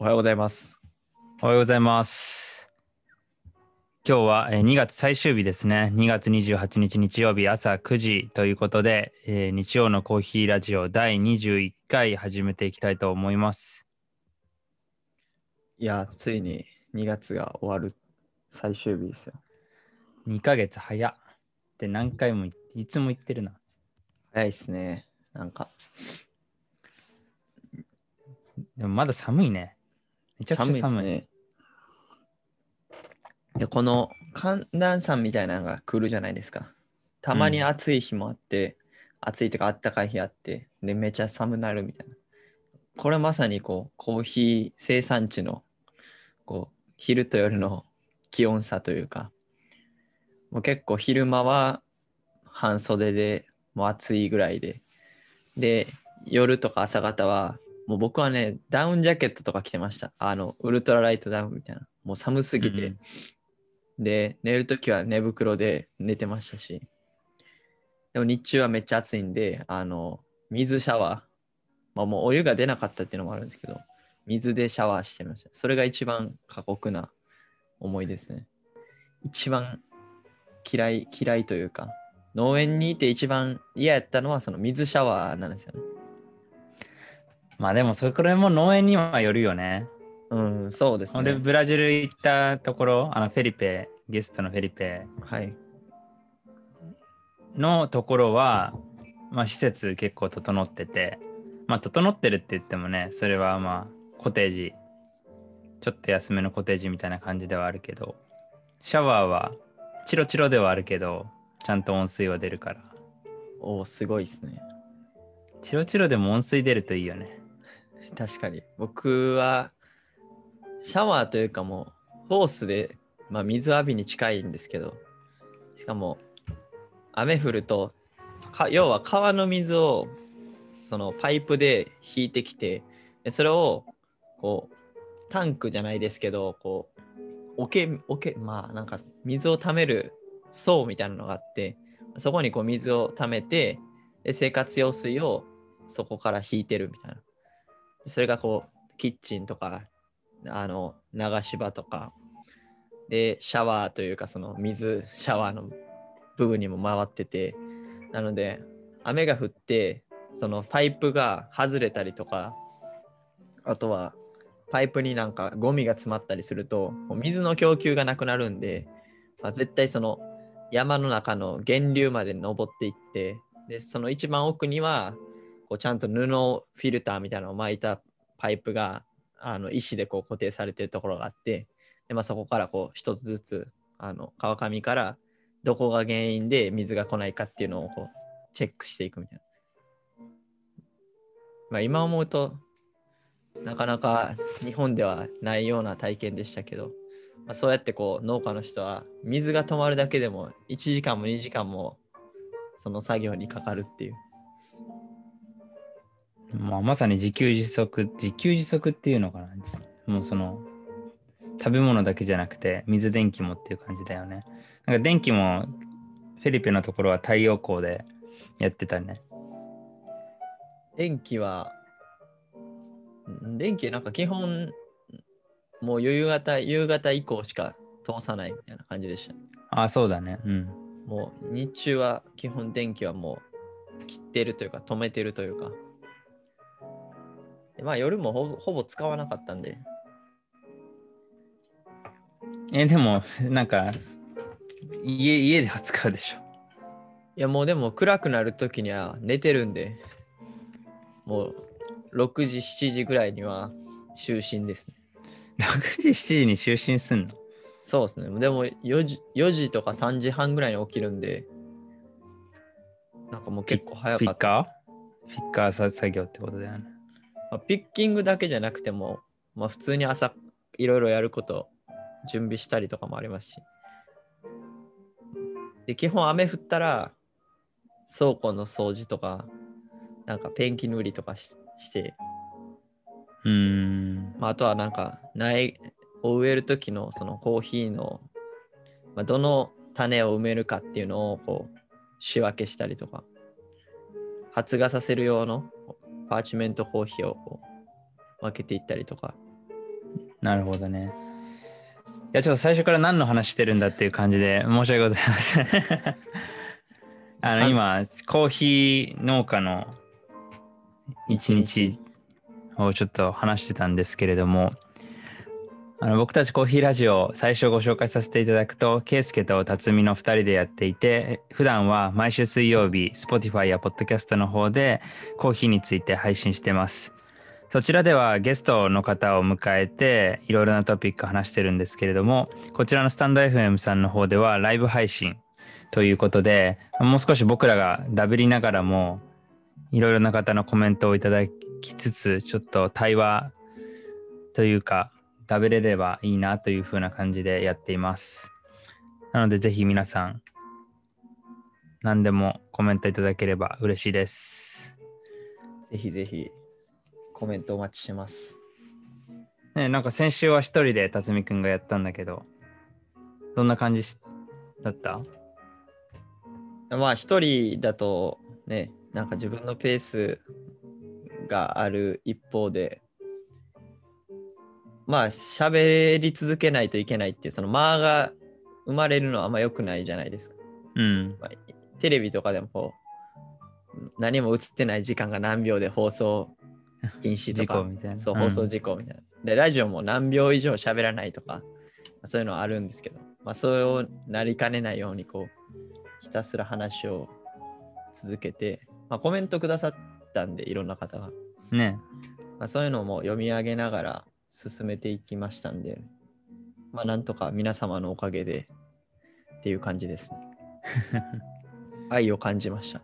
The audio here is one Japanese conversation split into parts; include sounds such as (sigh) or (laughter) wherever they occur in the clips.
おはようございます。おはようございます。今日はえー2月最終日ですね。2月28日日曜日朝9時ということで、えー日曜のコーヒーラジオ第21回始めていきたいと思います。いや、ついに2月が終わる最終日ですよ。2ヶ月早っ。って何回もいつも言ってるな。早いっすね。なんか、でもまだ寒いね。めちゃくちゃ寒い。っすね。で、この寒暖差みたいなのが来るじゃないですか。たまに暑い日もあって、暑いとかあったかい日あって、で、めちゃ寒なるみたいな。これまさにこう、コーヒー生産地の、こう、昼と夜の気温差というか、もう結構昼間は半袖でもう暑いぐらいで、で、夜とか朝方は、もう僕はね、ダウンジャケットとか着てました。あの、ウルトラライトダウンみたいな。もう寒すぎて。うんで、寝るときは寝袋で寝てましたし。でも日中はめっちゃ暑いんで、あの、水シャワー。まあもうお湯が出なかったっていうのもあるんですけど、水でシャワーしてました。それが一番過酷な思いですね。一番嫌い、嫌いというか、農園にいて一番嫌やったのはその水シャワーなんですよね。まあでもそれも農園にはよるよね。うん、そうですほんでね。ブラジル行ったところ、あのフェリペ、ゲストのフェリペはい。のところは、まあ、施設結構整ってて、まあ、整ってるって言ってもね、それはまあ、コテージ、ちょっと安めのコテージみたいな感じではあるけど、シャワーはチロチロではあるけど、ちゃんと温水は出るから。おーすごいですね。チロチロでも温水出るといいよね。確かに。僕はシャワーというかもうホースで、まあ、水浴びに近いんですけどしかも雨降るとか要は川の水をそのパイプで引いてきてそれをこうタンクじゃないですけどこう桶桶まあなんか水を溜める層みたいなのがあってそこにこう水を溜めてで生活用水をそこから引いてるみたいな。それがこうキッチンとかあの流し場とか。でシャワーというかその水シャワーの部分にも回ってて。なので雨が降ってそのパイプが外れたりとか。あとはパイプになんかゴミが詰まったりすると水の供給がなくなるんで、まあ、絶対その山の中の源流まで登っていって。でその一番奥にはこうちゃんと布フィルターみたいなのを巻いたパイプがあの石でこう固定されてるところがあってで、まあ、そこからこう一つずつあの川上からどこが原因で水が来ないかっていうのをこうチェックしていくみたいな。まあ、今思うとなかなか日本ではないような体験でしたけど、まあ、そうやってこう農家の人は水が止まるだけでも1時間も2時間もその作業にかかるっていう。まあ、まさに自給自足、自給自足っていうのかな。もうその、食べ物だけじゃなくて、水電気もっていう感じだよね。なんか電気も、フェリペのところは太陽光でやってたね。電気は、ん電気なんか基本、もう夕方、夕方以降しか通さないみたいな感じでした。ああ、そうだね。うん。もう日中は基本電気はもう切ってるというか止めてるというか。でまあ夜もほぼほぼ使わなかったんで、え、でも、なんか、家、家では使うでしょ。いやもうでも暗くなるときには寝てるんで、もう6時、7時ぐらいには就寝ですね。6時、7時に就寝すんの？そうですね。でも4時 ,4 時とか3時半ぐらいに起きるんで、なんかもう結構早かった。ピッカー？ピッカーさ作業ってことだよね。まあ、ピッキングだけじゃなくても、まあ、普通に朝いろいろやること準備したりとかもありますし。で、基本雨降ったら倉庫の掃除とか、なんかペンキ塗りとかしして、うーん。まあ、あとはなんか苗を植える時のそのコーヒーの、まあ、どの種を埋めるかっていうのをこう仕分けしたりとか発芽させる用のパーチメントコーヒーを分けていったりとかなるほどね。いや、ちょっと最初から何の話してるんだっていう感じで申し訳ございません。(laughs) あの、あ今、コーヒー農家の一日をちょっと話してたんですけれども、あの僕たちコーヒーラジオ最初ご紹介させていただくと、ケイスケと辰巳の2人でやっていて、普段は毎週水曜日、Spotify や Podcast の方でコーヒーについて配信してます。そちらではゲストの方を迎えていろいろなトピック話してるんですけれども、こちらのスタンド FM さんの方ではライブ配信ということで、もう少し僕らがダブりながらもいろいろな方のコメントをいただきつつ、ちょっと対話というか、食べれればいいなというふうな感じでやっています。なのでぜひ皆さん、何でもコメントいただければ嬉しいです。ぜひぜひコメントお待ちしてます。ね、なんか先週は一人で辰巳くんがやったんだけど、どんな感じしだった？まあ一人だとね、なんか自分のペースがある一方で、まあ喋り続けないといけないっていうその間が生まれるのはあんま良くないじゃないですか。うん。まあ、テレビとかでもこう何も映ってない時間が何秒で放送禁止と事か故みたいな。そう、ん放送事故みたいな。で、ラジオも何秒以上喋らないとか、そういうのはあるんですけど、まあ、それをなりかねないように、こう、ひたすら話を続けて、まあ、コメントくださったんで、いろんな方が。ね。まあ、そういうのも読み上げながら進めていきましたんで、まあ、なんとか皆様のおかげでっていう感じですね。(laughs) 愛を感じました。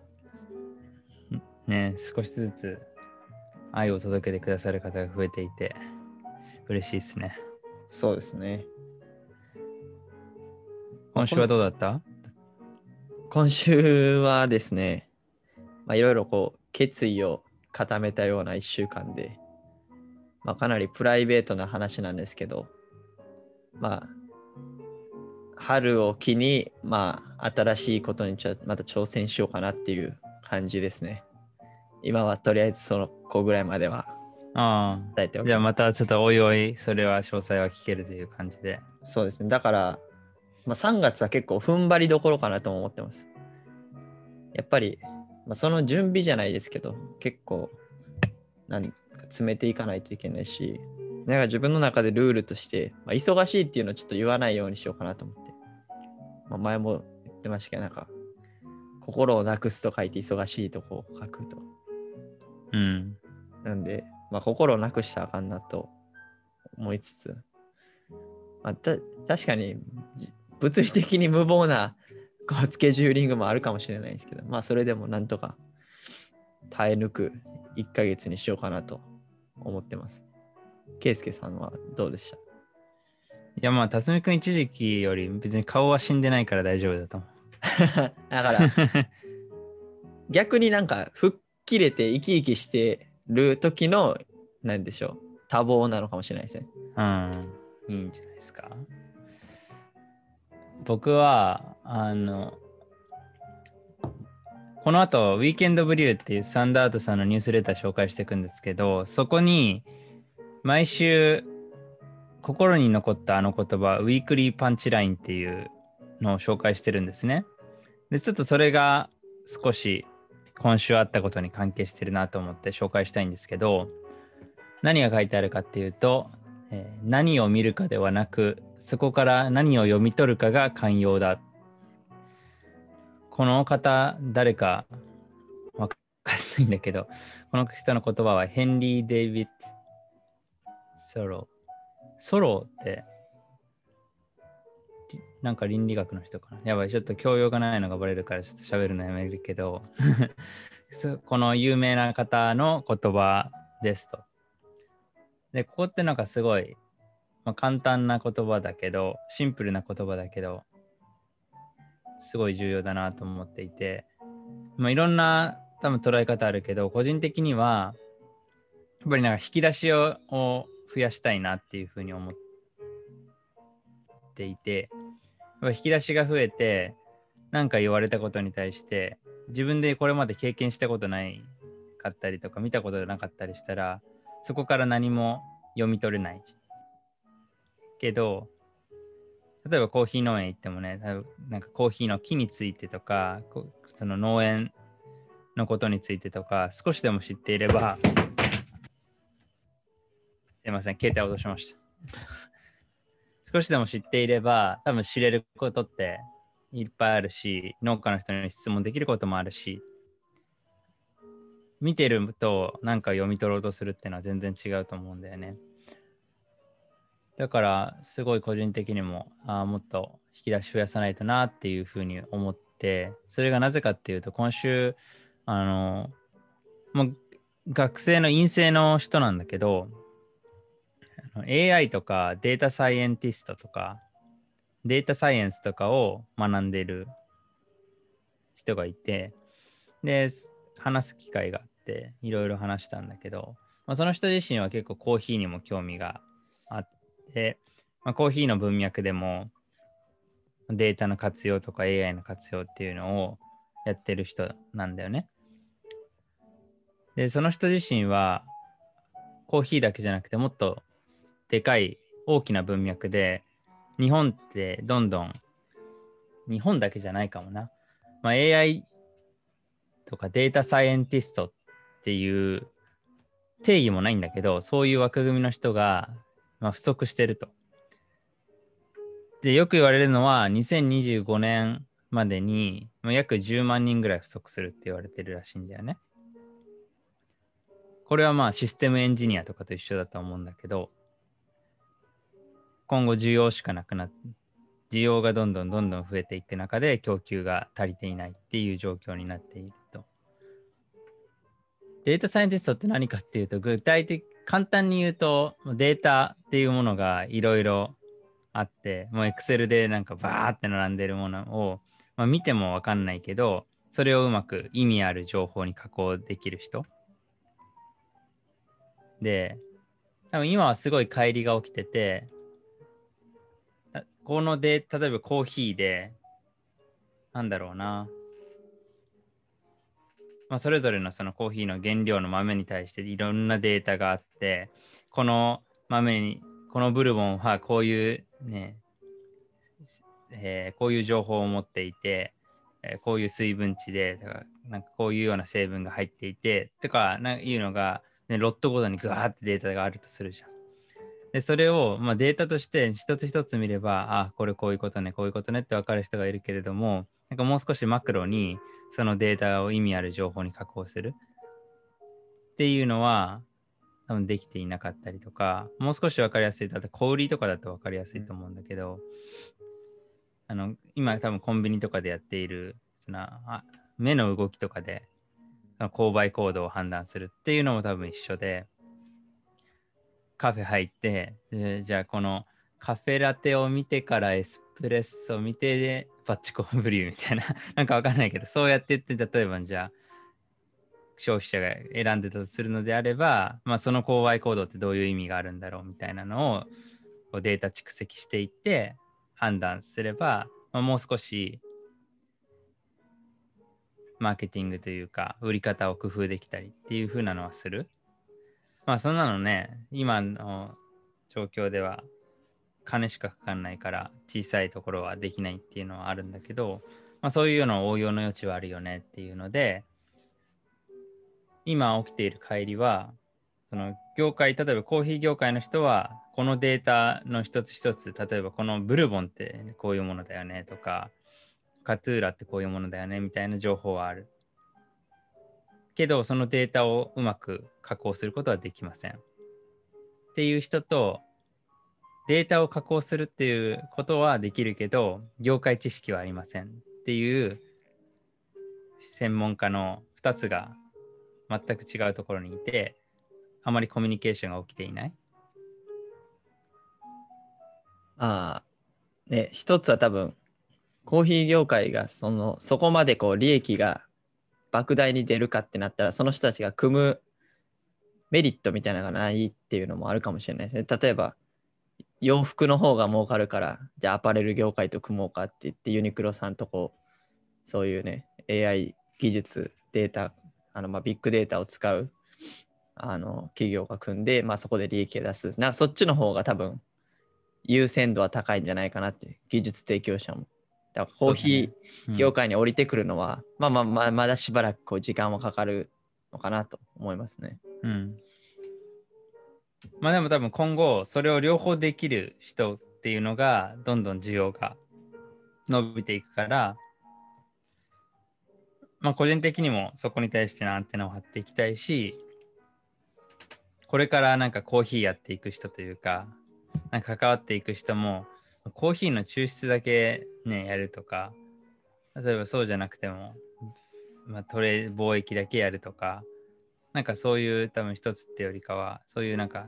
ね、少しずつ愛を届けてくださる方が増えていて、嬉しいですね。そうですね。今週はどうだった？今週はですね、まあ、いろいろこう決意を固めたような1週間で、まあ、かなりプライベートな話なんですけど、まあ、春を機に、まあ、新しいことにちょまた挑戦しようかなっていう感じですね。今はとりあえずその子ぐらいまではああ。じゃあまたちょっとおいおい、それは詳細は聞けるという感じで。そうですね。だから、まあ、3月は結構踏ん張りどころかなとも思ってます。やっぱり、まあ、その準備じゃないですけど、結構、なんか詰めていかないといけないし、なんか自分の中でルールとして、まあ、忙しいっていうのをちょっと言わないようにしようかなと思って。まあ、前も言ってましたけど、なんか、心をなくすと書いて忙しいとこう書くと。うん。なんで、まあ、心をなくしたらあかんなと思いつつ、まあ、た確かにじ物理的に無謀なこうスケジューリングもあるかもしれないですけど、まあそれでもなんとか耐え抜く1ヶ月にしようかなと思ってます。ケイスケさんはどうでした？いやまあ、辰巳くん一時期より別に顔は死んでないから大丈夫だと思う。(laughs) だから (laughs) 逆になんか吹っ切れて生き生きしてる時の何でしょう多忙なのかもしれないですね。うん。いいんじゃないですか。僕は、あの、この後、ウィーケンドブリューっていうスタンダードさんのニュースレター紹介していくんですけど、そこに毎週心に残ったあの言葉、ウィークリーパンチラインっていうのを紹介してるんですね。で、ちょっとそれが少し今週あったことに関係してるなと思って紹介したいんですけど、何が書いてあるかっていうと、えー何を見るかではなくそこから何を読み取るかが寛容だこの方誰かわかんないんだけどこの人の言葉はヘンリー・デイビッド・ソロ。ソロってなんか倫理学の人かな？やばいちょっと教養がないのがバレるからちょっと喋るのやめるけど (laughs) この有名な方の言葉ですと。で、ここってなんかすごい、まあ、簡単な言葉だけど、シンプルな言葉だけど、すごい重要だなと思っていて、まあ、いろんな多分捉え方あるけど、個人的には、やっぱりなんか引き出しをを増やしたいなっていうふうに思っていて、引き出しが増えて、何か言われたことに対して、自分でこれまで経験したことないかったりとか、見たことなかったりしたら、そこから何も読み取れないけど、例えばコーヒー農園行ってもね、なんかコーヒーの木についてとか、その農園のことについてとか、少しでも知っていれば、すいません、携帯落としました。(laughs) 少しでも知っていれば、多分知れることっていっぱいあるし、農家の人に質問できることもあるし、見てるとなんか読み取ろうとするっていうのは全然違うと思うんだよね。だからすごい個人的にもあもっと引き出し増やさないとなっていうふうに思ってそれがなぜかっていうと今週あのもう学生の陰性の人なんだけど AI とかデータサイエンティストとかデータサイエンスとかを学んでる人がいてで話す機会があっていろいろ話したんだけど、まあ、その人自身は結構コーヒーにも興味があって、まあ、コーヒーの文脈でもデータの活用とか AI の活用っていうのをやってる人なんだよね。で、その人自身はコーヒーだけじゃなくてもっとでかい大きな文脈で日本ってどんどん日本だけじゃないかもな。まあ、AI とかデータサイエンティストっていう定義もないんだけど、そういう枠組みの人が、まあ、不足してると。で、よく言われるのは、2025年までに、まあ、約10万人ぐらい不足するって言われてるらしいんだよね。これはまあシステムエンジニアとかと一緒だと思うんだけど、今後需要しかなくなって、需要がどんどんどんどん増えていく中で供給が足りていないっていう状況になっていると。データサイエンティストって何かっていうと、具体的、簡単に言うと、データっていうものがいろいろあって、もう Excel でなんかバーって並んでるものを、まあ、見てもわかんないけど、それをうまく意味ある情報に加工できる人。で、多分今はすごい乖離が起きてて、こので、例えばコーヒーで、なんだろうな。まあ、それぞれのそのコーヒーの原料の豆に対していろんなデータがあって、この豆に、このブルボンはこういうね、えーこういう情報を持っていて、えーこういう水分値で、だかなんかこういうような成分が入っていて、とかなんかいうのが、ね、ロットごとにグワーってデータがあるとするじゃん。で、それを、まあ、データとして一つ一つ見れば、あ、これこういうことね、こういうことねって分かる人がいるけれども、なんかもう少しマクロにそのデータを意味ある情報に加工する。っていうのは多分できていなかったりとか、もう少し分かりやすい、だって小売りとかだと分かりやすいと思うんだけど、あの今多分コンビニとかでやっているそのあ目の動きとかで購買行動を判断するっていうのも多分一緒で、カフェ入って、じゃあこのカフェラテを見てからエスプレッソを見てでバッチコンブリューみたいな、(laughs) なんかわかんないけど、そうやってって、例えばじゃあ消費者が選んでたとするのであれば、まあ、その購買行動ってどういう意味があるんだろうみたいなのをデータ蓄積していって判断すれば、まあ、もう少しマーケティングというか売り方を工夫できたりっていう風なのはする。まあそんなのね、今の状況では金しかかかんないから小さいところはできないっていうのはあるんだけど、まあそういうような応用の余地はあるよねっていうので、今起きている乖離は、その業界、例えばコーヒー業界の人は、このデータの一つ一つ、例えばこのブルボンってこういうものだよねとか、カツーラってこういうものだよねみたいな情報はある。けど、そのデータをうまく加工することはできません。っていう人と、データを加工するっていうことはできるけど、業界知識はありませんっていう専門家の2つが全く違うところにいて、あまりコミュニケーションが起きていない。ああ、ね、一つは多分、コーヒー業界がそのそこまでこう利益が莫大に出るかってなったら、その人たちが組むメリットみたいなのがないっていうのもあるかもしれないですね。例えば、洋服の方が儲かるから、じゃあアパレル業界と組もうかって言って、ユニクロさんとこう、そういうね、AI 技術、データ、あのまあビッグデータを使うあの企業が組んで、まあ、そこで利益を出す。なそっちの方が多分優先度は高いんじゃないかなって、技術提供者も。だからコーヒうんー業界に降りてくるのは、まあまあまあまだしばらくこう時間はかかるのかなと思いますね。うん。まあでも多分今後それを両方できる人っていうのがどんどん需要が伸びていくからまあ個人的にもそこに対してのアンテナを張っていきたいしこれからなんかコーヒーやっていく人というかなんか関わっていく人もコーヒーの抽出だけねやるとか例えばそうじゃなくても、まあ、トレ貿易だけやるとかなんかそういう多分一つってよりかはそういうなんか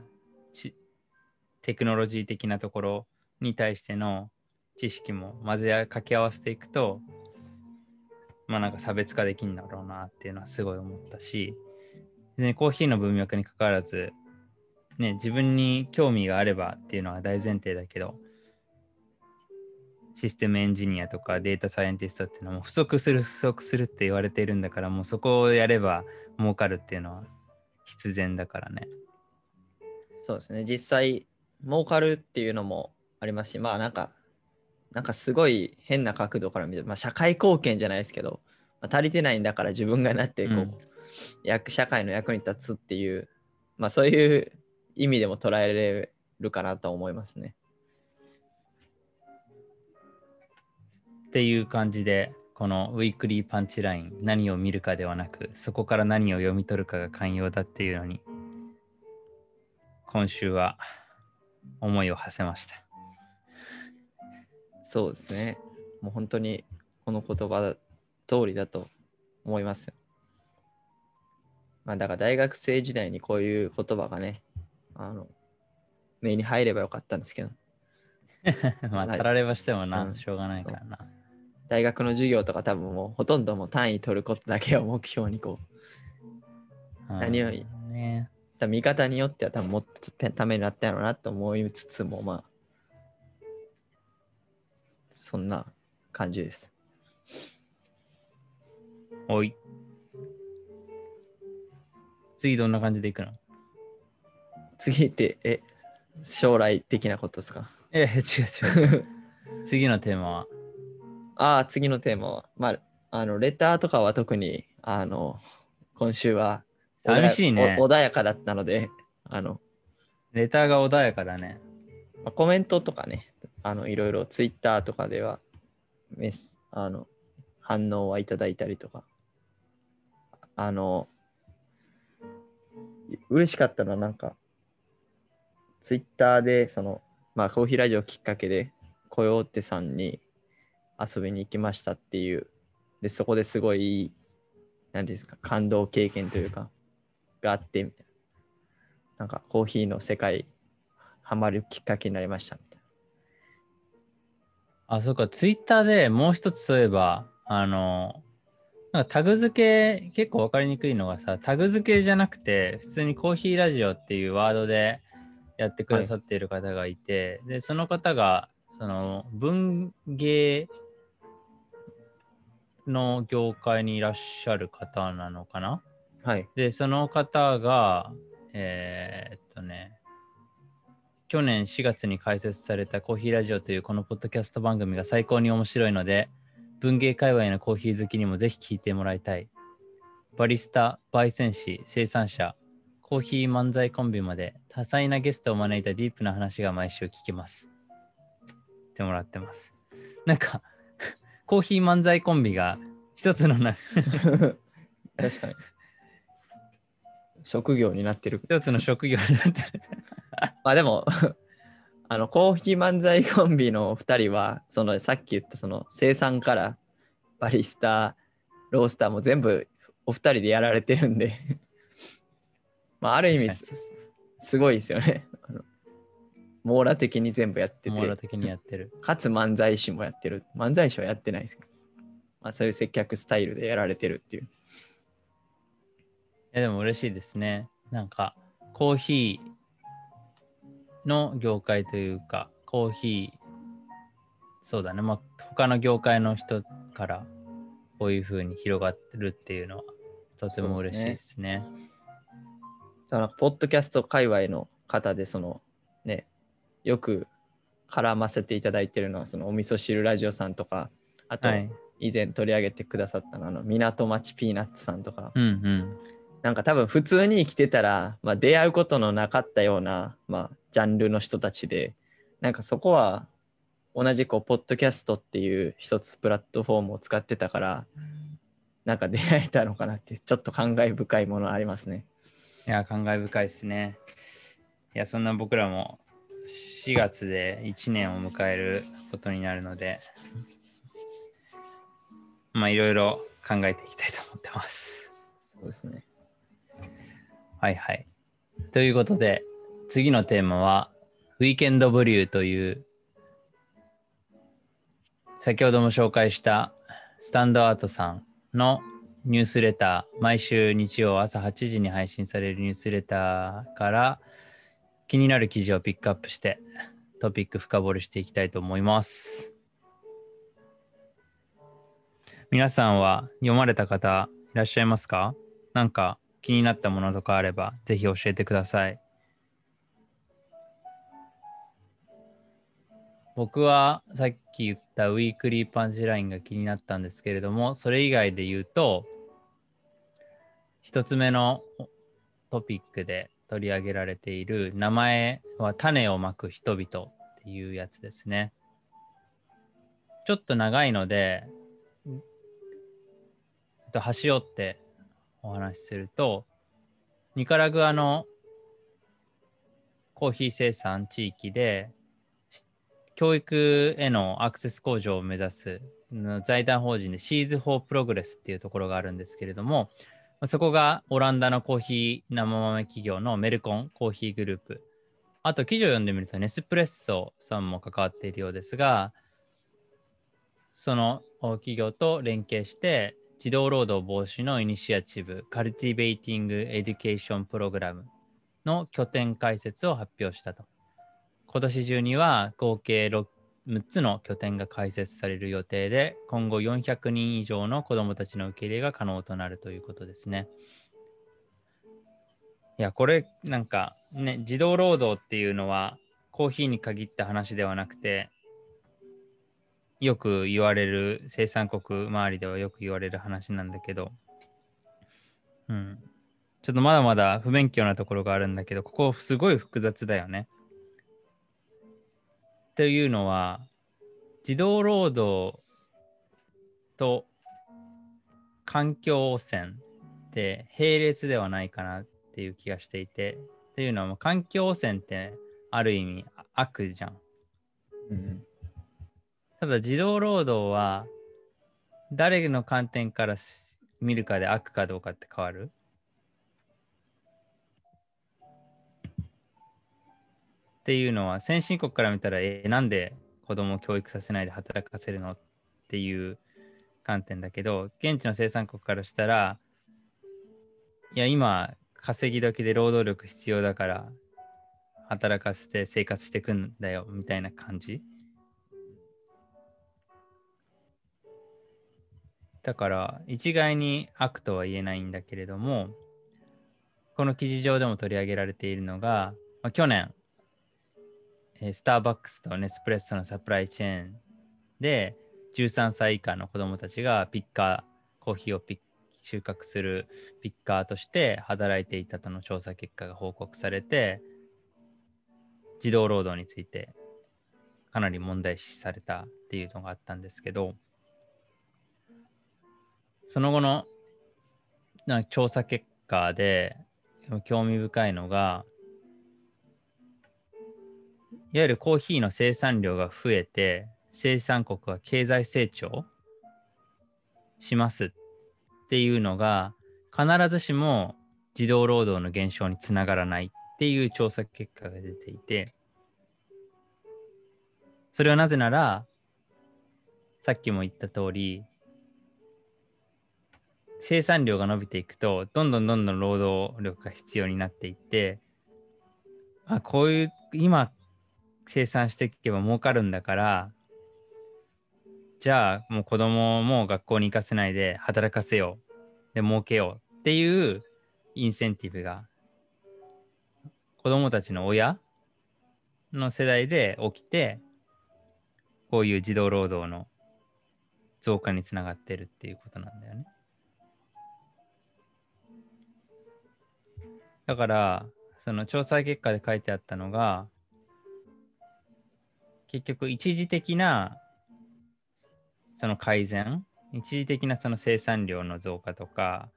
テクノロジー的なところに対しての知識も混ぜ掛け合わせていくとまあなんか差別化できるんだろうなっていうのはすごい思ったし別にコーヒーの文脈に関わらずね自分に興味があればっていうのは大前提だけどシステムエンジニアとかデータサイエンティストっていうのはもう不足する不足するって言われているんだからもうそこをやれば儲かるっていうのは必然だからね。そうですね。実際、儲かるっていうのもありますし、まあなんか、なんかすごい変な角度から見て、まあ、社会貢献じゃないですけど、まあ、足りてないんだから自分がなってこう、うん役社会の役に立つっていう、まあそういう意味でも捉えれるかなと思いますね。っていう感じでこのウィークリーパンチライン何を見るかではなくそこから何を読み取るかが寛容だっていうのに今週は思いを馳せました。そうですね。もう本当にこの言葉通りだと思いますよ。まあだから大学生時代にこういう言葉がね、あの、目に入ればよかったんですけど、(laughs) まあ、はいたらればしてもな、うんしょうがないからな。大学の授業とか多分もうほとんどもう単位取ることだけを目標にこう、うん何よりね。多分見方によっては多分もっとためになったのなと思いつつも、まあ、そんな感じです。おい。次どんな感じでいくの？次って、え、将来的なことですか？え、違う違う違う。(laughs) 次のテーマは？ああ、次のテーマは、まあ、あの、レターとかは特に、あの、今週は寂しいね。お穏やかだったので、あの、レターが穏やかだね。まあコメントとかね、あの、いろいろツイッターとかでは、メス、あの、反応はいただいたりとか、あの、嬉しかったのはなんか、ツイッターで、その、まあ、コーヒーラジオきっかけで、コヨーテさんに遊びに行きましたっていう、で、そこですごいいい、なんていうんですか、感動経験というか、があって、みたいな。なんか、コーヒーの世界、ハマるきっかけになりました、みたいな。あ、そうか、ツイッターでもう一つそういえば、あの、なんかタグ付け結構分かりにくいのがさ、タグ付けじゃなくて、普通にコーヒーラジオっていうワードでやってくださっている方がいて、で、その方が、その文芸の業界にいらっしゃる方なのかな？な。はい。で、その方が、えーっとね、去年4月に開設されたコーヒーラジオというこのポッドキャスト番組が最高に面白いので、文芸界隈のコーヒー好きにもぜひ聞いてもらいたい。バリスタ、焙煎師、生産者、コーヒー漫才コンビまで多彩なゲストを招いたディープな話が毎週聞けます。ってもらってます。なんか、コーヒー漫才コンビが一つのな (laughs) 確かに。職業になってる。一つの職業になってる。(laughs) まあでも、(laughs) あの、コーヒー漫才コンビの2人は、そのさっき言ったその生産からバリスタ、ロースターも全部お二人でやられてるんで、まあある意味すすごいですよね。網羅的に全部やってて、網羅的にやってる。かつ漫才師もやってる。漫才師はやってないですけど、まあそういう接客スタイルでやられてるっていう。いやでも嬉しいですね。なんかコーヒーの業界というか、コーヒー、そうだね、まあ他の業界の人からこういう風に広がってるっていうのはとても嬉しいですね。だから、ポッドキャスト界隈の方で、その、ね、よく絡ませていただいてるのはそのお味噌汁ラジオさんとかあとはい。以前取り上げてくださったのあの港町ピーナッツさんとかうんうん。なんか多分普通に生きてたら、まあ、出会うことのなかったような、まあ、ジャンルの人たちでなんかそこは同じこうポッドキャストっていう一つプラットフォームを使ってたからなんか出会えたのかなってちょっと感慨深いものありますね。いや、感慨深いですね。いや、そんな僕らも4月で1年を迎えることになるので、まあ、いろいろ考えていきたいと思ってます。そうですね。はいはい。ということで、次のテーマは、ウィーケンドブリューという、先ほども紹介したスタンドアートさんのニュースレター、毎週日曜朝8時に配信されるニュースレターから気になる記事をピックアップしてトピック深掘りしていきたいと思います。皆さんは読まれた方いらっしゃいますか？なんか気になったものとかあればぜひ教えてください。僕はさっき言ったウィークリーパンチラインが気になったんですけれども、それ以外で言うと、一つ目のトピックで取り上げられている名前は種をまく人々っていうやつですね。ちょっと長いので、えっと端折ってお話しすると、ニカラグアのコーヒー生産地域で教育へのアクセス向上を目指すの財団法人でシーズ・フォー・プログレスっていうところがあるんですけれども、そこがオランダのコーヒー生豆企業のメルコンコーヒーグループ。あと記事を読んでみるとネスプレッソさんも関わっているようですが、その企業と連携して児童労働防止のイニシアチブカルティベイティング・エデュケーション・プログラムの拠点開設を発表したと。今年中には合計 6, 6つの拠点が開設される予定で今後400人以上の子どもたちの受け入れが可能となるということですね。いやこれなんかね児童労働っていうのはコーヒーに限った話ではなくてよく言われる生産国周りではよく言われる話なんだけど、うん、ちょっとまだまだ不勉強なところがあるんだけどここすごい複雑だよね。というのは児童労働と環境汚染って並列ではないかなっていう気がしていてっていうのは環境汚染ってある意味悪じゃん。うん、ただ児童労働は誰の観点から見るかで悪かどうかって変わるっていうのは先進国から見たらえなんで子供を教育させないで働かせるのっていう観点だけど現地の生産国からしたらいや今稼ぎ時で労働力必要だから働かせて生活していくんだよみたいな感じ。だから一概に悪とは言えないんだけれどもこの記事上でも取り上げられているのが、まあ、去年スターバックスとネスプレッソのサプライチェーンで13歳以下の子どもたちがピッカーコーヒーをピッ収穫するピッカーとして働いていたとの調査結果が報告されて児童労働についてかなり問題視されたっていうのがあったんですけどその後の調査結果で興味深いのがいわゆるコーヒーの生産量が増えて生産国は経済成長しますっていうのが必ずしも児童労働の減少につながらないっていう調査結果が出ていてそれはなぜならさっきも言った通り生産量が伸びていくとどんどんどんどん労働力が必要になっていってあこういう今生産していけば儲かるんだからじゃあもう子供も学校に行かせないで働かせようで儲けようっていうインセンティブが子供たちの親の世代で起きてこういう児童労働の増加につながってるっていうことなんだよね。だから、その調査結果で書いてあったのが、結局一時的なその改善、一時的なその生産量の増加とか、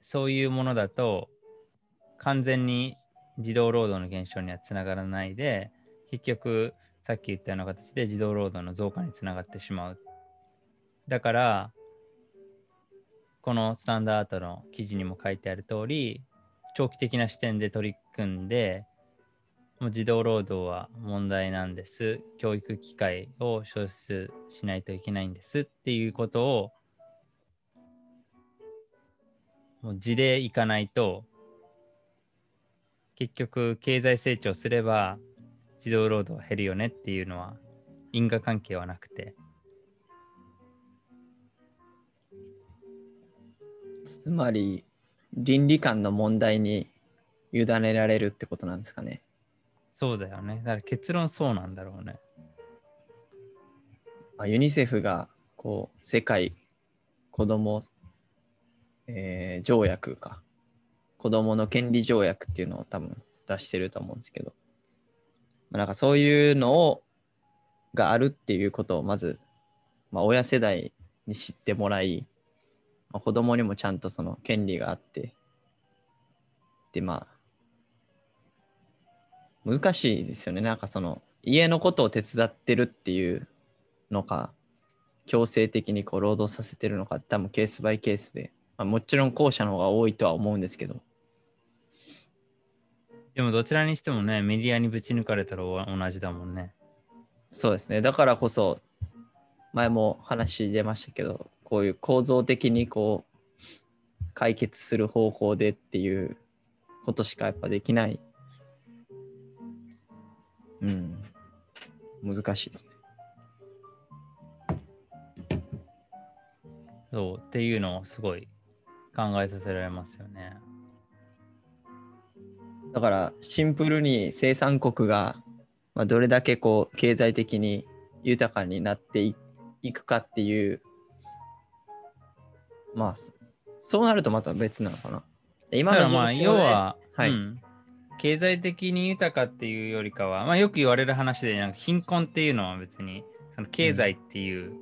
そういうものだと完全に児童労働の減少にはつながらないで、結局さっき言ったような形で児童労働の増加につながってしまう。だから、このスタンダードの記事にも書いてある通り、長期的な視点で取り組んで、児童労働は問題なんです。教育機会を創出しないといけないんですっていうことを、もう地でいかないと、結局経済成長すれば児童労働減るよねっていうのは因果関係はなくて、つまり倫理観の問題に委ねられるってことなんですかね。そうだよね。だから結論そうなんだろうね。まあ、ユニセフがこう世界子ども、えー条約か子どもの権利条約っていうのを多分出してると思うんですけど、まあ、なんかそういうのをがあるっていうことをまず、まあ、親世代に知ってもらい、まあ、子どもにもちゃんとその権利があってでまあ難しいですよね。なんかその家のことを手伝ってるっていうのか強制的にこう労働させてるのか多分ケースバイケースで、まあ、もちろん後者の方が多いとは思うんですけど。でもどちらにしてもね、メディアにぶち抜かれたら同じだもんね。そうですね。だからこそ前も話出ましたけどこういう構造的にこう解決する方向でっていうことしかやっぱできないうん。難しいですね。そうっていうのをすごい考えさせられますよね。だからシンプルに生産国が、まあ、どれだけこう経済的に豊かになっていいくかっていうまあそそうなるとまた別なのかな。今のまあ要は、はい。うん経済的に豊かっていうよりかは、まあ、よく言われる話でなんか貧困っていうのは別にその経済っていう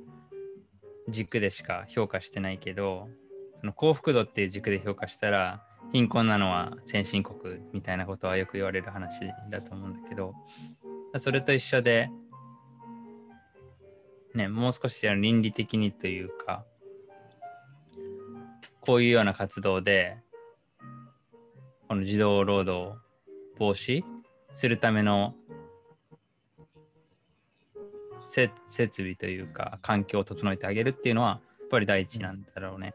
軸でしか評価してないけど、その幸福度っていう軸で評価したら貧困なのは先進国みたいなことはよく言われる話だと思うんだけどそれと一緒でねもう少し倫理的にというかこういうような活動でこの児童労働を防止するための設備というか環境を整えてあげるっていうのはやっぱり第一なんだろうね。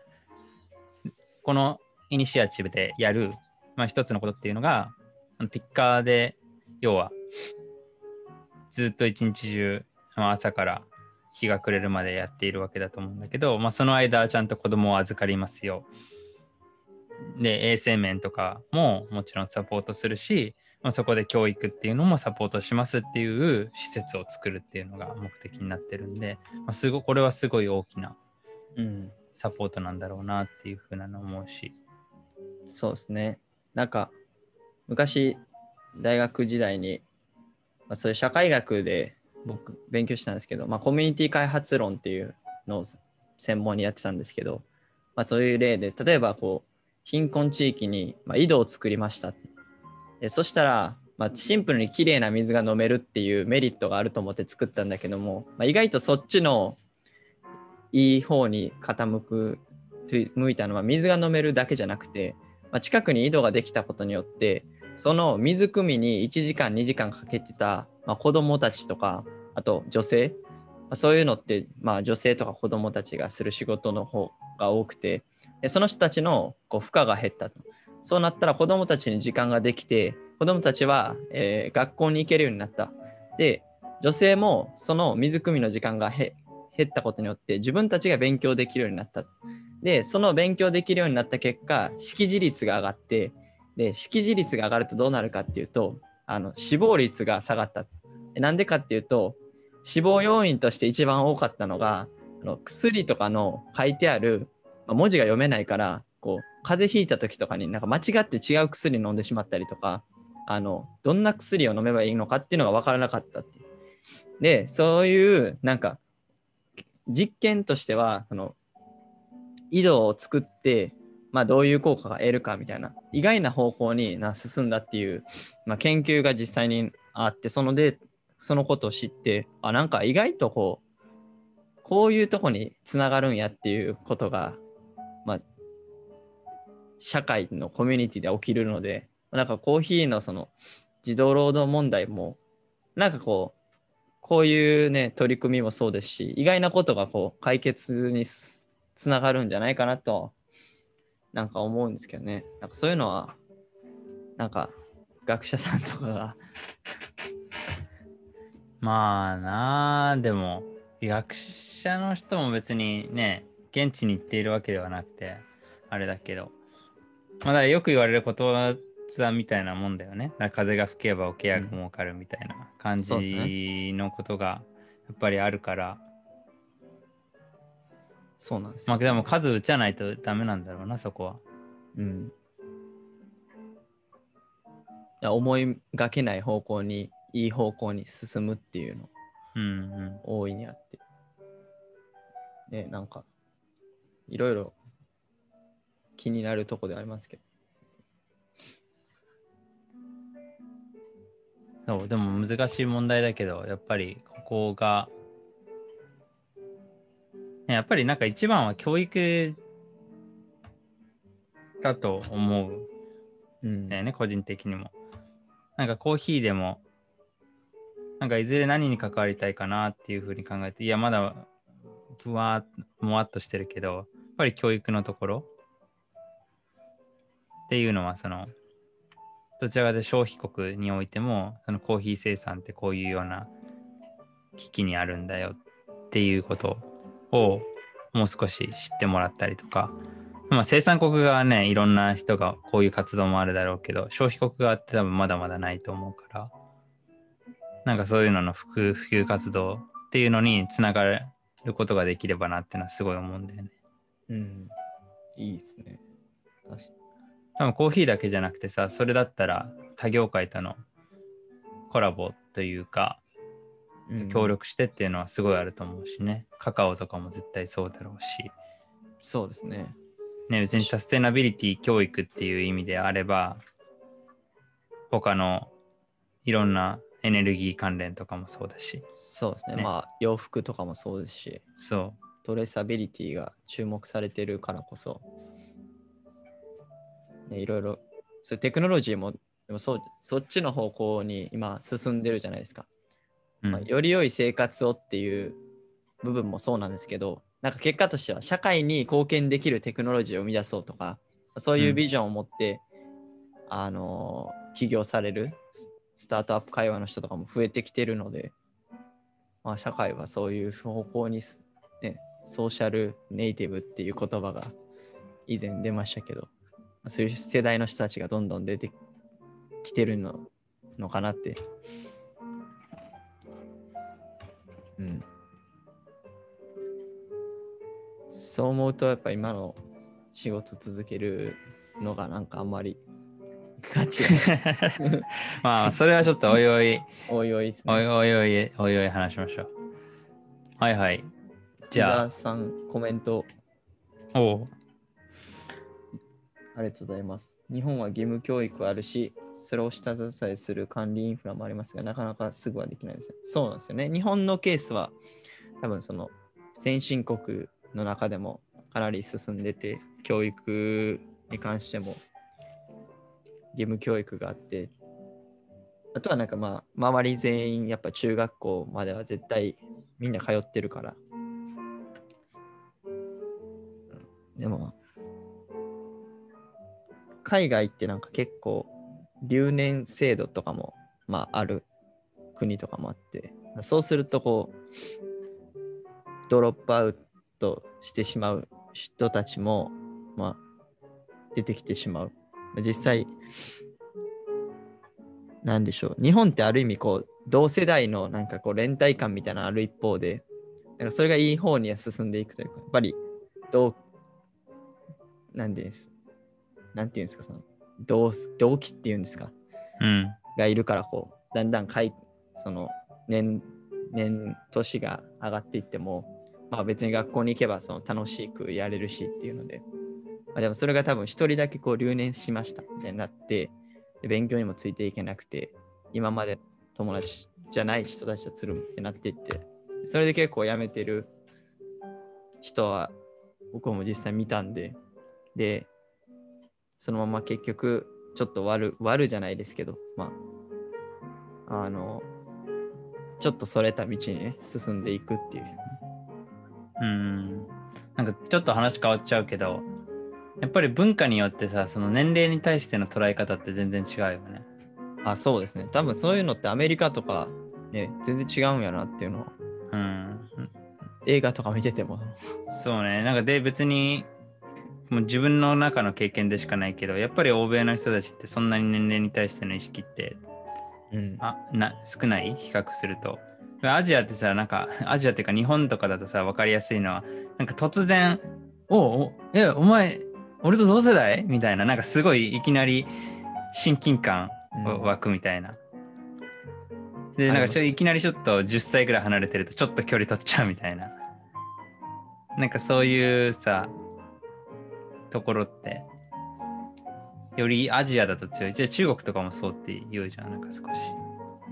このイニシアチブでやる、まあ、一つのことっていうのがピッカーで要はずっと一日中、まあ、朝から日が暮れるまでやっているわけだと思うんだけど、まあ、その間ちゃんと子供を預かりますよ。で衛生面とかももちろんサポートするし、まあ、そこで教育っていうのもサポートしますっていう施設を作るっていうのが目的になってるんで、まあ、すごこれはすごい大きなうんサポートなんだろうなっていうふうなの思うし。そうですね。なんか、昔、大学時代に、まあ、そういう社会学で僕、勉強したんですけど、まあ、コミュニティ開発論っていうのを専門にやってたんですけど、まあ、そういう例で、例えば、こう、貧困地域に、まあ、井戸を作りました。でそしたら、まあ、シンプルにきれいな水が飲めるっていうメリットがあると思って作ったんだけども、まあ、意外とそっちのいい方に傾く向いたのは水が飲めるだけじゃなくて、まあ、近くに井戸ができたことによってその水汲みに1時間2時間かけてた、まあ、子供たちとかあと女性、まあ、そういうのって、まあ、女性とか子供たちがする仕事の方が多くてその人たちのこう負荷が減ったと。そうなったら子供たちに時間ができて子供たちは、えー学校に行けるようになった。で女性もその水汲みの時間がへ減ったことによって自分たちが勉強できるようになった。でその勉強できるようになった結果識字率が上がってで識字率が上がるとどうなるかっていうとあの死亡率が下がった。なんでかっていうと死亡要因として一番多かったのがあの薬とかの書いてある、まあ文字が読めないからこう風邪ひいた時とかになんか間違って違う薬飲んでしまったりとかあのどんな薬を飲めばいいのかっていうのが分からなかったってでそういうなんか実験としてはその井戸を作って、まあ、どういう効果が得るかみたいな意外な方向にな進んだっていう、まあ、研究が実際にあってそのでそのことを知ってあなんか意外とこうこういうとこにつながるんやっていうことが、まあ、社会のコミュニティで起きるのでなんかコーヒーのその児童労働問題もなんかこうこういうね取り組みもそうですし意外なことがこう解決につながるんじゃないかなとなんか思うんですけどね。なんかそういうのはなんか学者さんとかが。まあなあでも学者の人も別にね現地に行っているわけではなくてあれだけど。まあだよく言われることわざみたいなもんだよね。風が吹けば桶屋が儲かるみたいな感じのことがやっぱりあるから、そうなんですよ、まあでも数打ちゃないとダメなんだろうなそこは。うん。いや思いがけない方向にいい方向に進むっていうのうんうん。大いにあって。ねなんかいろいろ気になるとこではありますけど。そうでも難しい問題だけどやっぱりここがねやっぱりなんか一番は教育だと思う。うん。だよね個人的にも。なんかコーヒーでもなんかいずれ何に関わりたいかなっていうふうに考えていやまだふわもわっとしてるけどぱり教育のところ？っていうのはそのどちらかというと消費国においてもそのコーヒー生産ってこういうような危機にあるんだよっていうことをもう少し知ってもらったりとか、まあ、生産国側ねいろんな人がこういう活動もあるだろうけど消費国側って多分まだまだないと思うからなんかそういうのの普及普及活動っていうのにつながることができればなっていうのはすごい思うんだよね。うん。いいですね。確か多分コーヒーだけじゃなくてさそれだったら他業界とのコラボというかに、うん。協力してっていうのはすごいあると思うしね。カカオとかも絶対そうだろうし。そうですね。ね別にサステナビリティ教育っていう意味であれば他のいろんなエネルギー関連とかもそうだし。そうですね。ね。まあ洋服とかもそうですし。そトレーサビリティが注目されてるからこそ、ね、いろいろ。そうテクノロジーもでもそうそっちの方向に今進んでるじゃないですか、う、うん。まあ、より良い生活をっていう部分もそうなんですけどなんか結果としては社会に貢献できるテクノロジーを生み出そうとかそういうビジョンを持って、あのー起業されるススタートアップ会話の人とかも増えてきてるので、まあ、社会はそういう方向にソーシャルネイティブっていう言葉が以前出ましたけど、そういう世代の人たちがどんどん出てきてるののかなって。うん。そう思うと、やっぱ今の仕事続けるのがなんかあんまり価値がまあそれはちょっとおいおい (laughs) おいおいね。おいおいおいおい話しましょうはいはいじゃあさん、コメントおうありがとうございます。日本は義務教育あるし、それを下支えする管理インフラもありますが、なかなかすぐはできないですね。そうなんですよね。日本のケースは、多分その先進国の中でもかなり進んでて、教育に関しても義務教育があって、あとはなんかまあ、周り全員やっぱ中学校までは絶対みんな通ってるから。でも、海外ってなんか結構留年制度とかも、まあ、ある国とかもあってそうするとこうドロップアウトしてしまう人たちも、まあ、出てきてしまう。実際なんでしょう。日本ってある意味こう同世代のなんかこう連帯感みたいなのある一方で、なんかそれがいい方には進んでいくというか、やっぱり同、なんていうんですなんていうんですか、その同同期っていうんですか、うん。がいるからこう、だんだんかいその年、年、年が上がっていっても、まあ別に学校に行けばその楽しくやれるしっていうので、まあ、でもそれが多分一人だけこう留年しましたみたいになって、で勉強にもついていけなくて、今まで友達じゃない人たちとつるむってなっていって、それで結構辞めてる人は僕も実際見たんで、で、そのまま結局ちょっと悪悪じゃないですけど、まあ、あの、ちょっとそれた道にね、進んでいくっていう。うん。なんかちょっと話変わっちゃうけど、やっぱり文化によってさ、その年齢に対しての捉え方って全然違うよね。あ、そうですね。多分そういうのってアメリカとかね、全然違うんやなっていうのは、うん。映画とか見てても。そうね。なんかで別に、もう自分の中の経験でしかないけど、やっぱり欧米の人たちってそんなに年齢に対しての意識ってうん。あな少ない？比較すると。アジアってさ、なんか、(laughs) アジアっていうか日本とかだとさ、分かりやすいのは、なんか突然、おお、え、お前、俺と同世代？みたいな、なんかすごいいきなり親近感うん湧くみたいな。で、あなんかちょいきなりちょっと10歳ぐらい離れてるとちょっと距離取っちゃうみたいな。なんかそういうさ、ところって、よりアジアだと強い。じゃあ中国とかもそうって言うじゃん、なんか少し。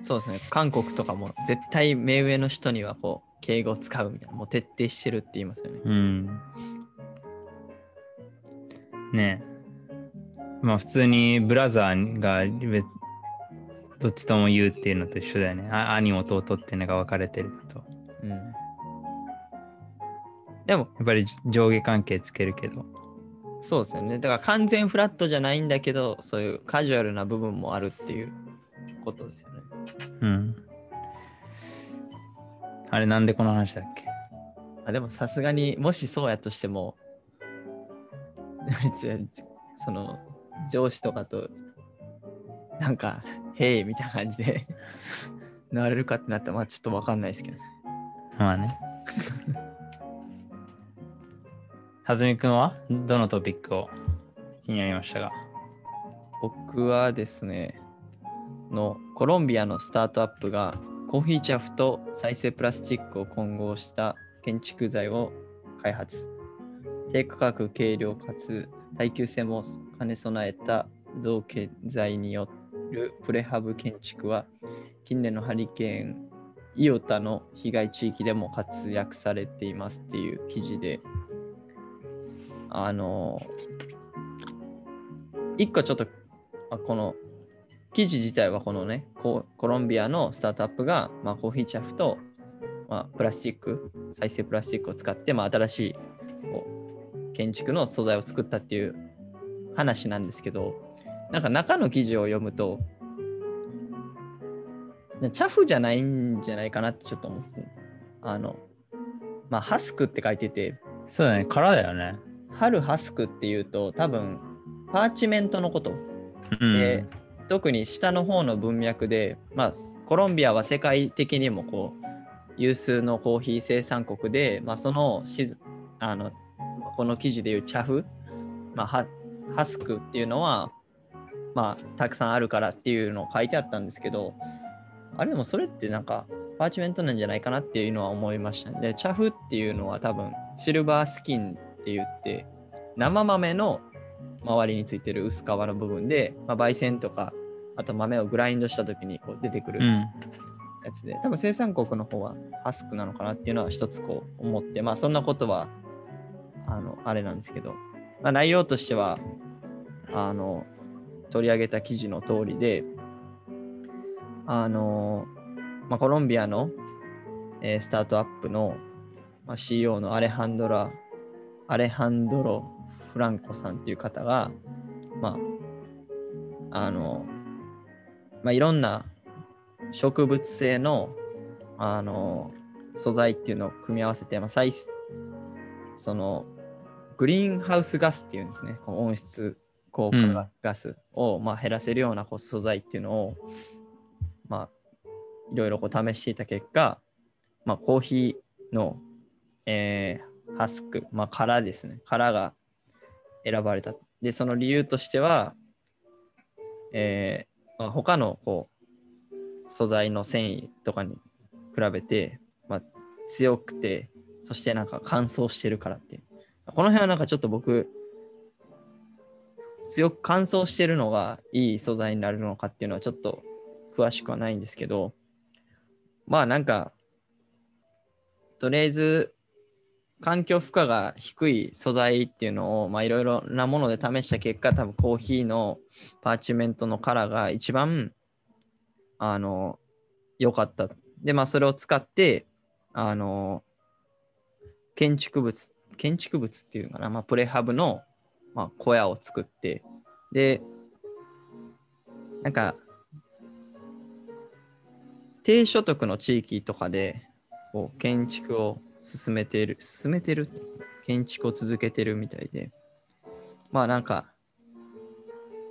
そうですね。韓国とかも絶対目上の人にはこう、敬語を使うみたいな、もう徹底してるって言いますよね。うん。ねえ。まあ普通にブラザーが別どっちとも言うっていうのと一緒だよね。あ兄弟っていうのが分かれてるのと。うん。でも、やっぱり上下関係つけるけど。そうですよね。だから完全フラットじゃないんだけど、そういうカジュアルな部分もあるっていうことですよね。うん。あれなんでこの話だっけ？あでもさすがにもしそうやとしても (laughs) その上司とかとなんか「へい」みたいな感じで (laughs) なれるかってなったらまあちょっとわかんないですけどまあね。はずみくんは？どのトピックを気になりましたが僕はですねのコロンビアのスタートアップがコーヒーチャフと再生プラスチックを混合した建築材を開発。低価格軽量かつ耐久性も兼ね備えた同建材によるプレハブ建築は近年のハリケーンイオタの被害地域でも活躍されていますっていう記事であの一個ちょっとこの記事自体はこのねコロンビアのスタートアップが、まあ、コーヒーチャフと、まあ、プラスチック再生プラスチックを使って、まあ、新しい建築の素材を作ったっていう話なんですけどなんか中の記事を読むとチャフじゃないんじゃないかなってちょっと思ってあのまあハスクって書いててそうだね、空だよね。春ハスクっていうと多分パーチメントのことうん。で特に下の方の文脈で、まあ、コロンビアは世界的にもこう有数のコーヒー生産国で、まあ、そのしずあのこの記事でいうチャフ、まあ、ハハスクっていうのは、まあ、たくさんあるからっていうのを書いてあったんですけどあれでもそれってなんかパーチメントなんじゃないかなっていうのは思いましたね。でチャフっていうのは多分シルバースキンって言って生豆の周りについてる薄皮の部分で、まあ、焙煎とかあと豆をグラインドした時にこう出てくるうん。やつで、多分生産国の方はハスクなのかなっていうのは一つこう思ってまあそんなことはあのあれなんですけど、まあ、内容としてはあの取り上げた記事の通りであの、まあ、コロンビアの、えースタートアップの、まあ、CEO のアレハンドラアレハンドロ・フランコさんっていう方がまああのまあいろんな植物性のあの素材っていうのを組み合わせて、まあ、再そのグリーンハウスガスっていうんですね。この温室効果ガガスを、まあ、減らせるような素材っていうのを、まあ、いろいろこう試していた結果、まあ、コーヒーの、えーハスク、まあ、殻ですね。殻が選ばれた。で、その理由としては、えーまあ、他のこう素材の繊維とかに比べて、まあ、強くて、そしてなんか乾燥してるからっていう。この辺はなんかちょっと僕、強く乾燥してるのがいい素材になるのかっていうのはちょっと詳しくはないんですけど、まあなんか、とりあえず環境負荷が低い素材っていうのをいろいろなもので試した結果、多分コーヒーのパーチメントのカラーが一番あの良かった。で、まあそれを使って、あの建築物、建築物っていうかな、まあ、プレハブの、まあ、小屋を作って、で、なんか、低所得の地域とかで、こう、建築を進めてる、進めてる建築を続けてるみたいで、まあなんか、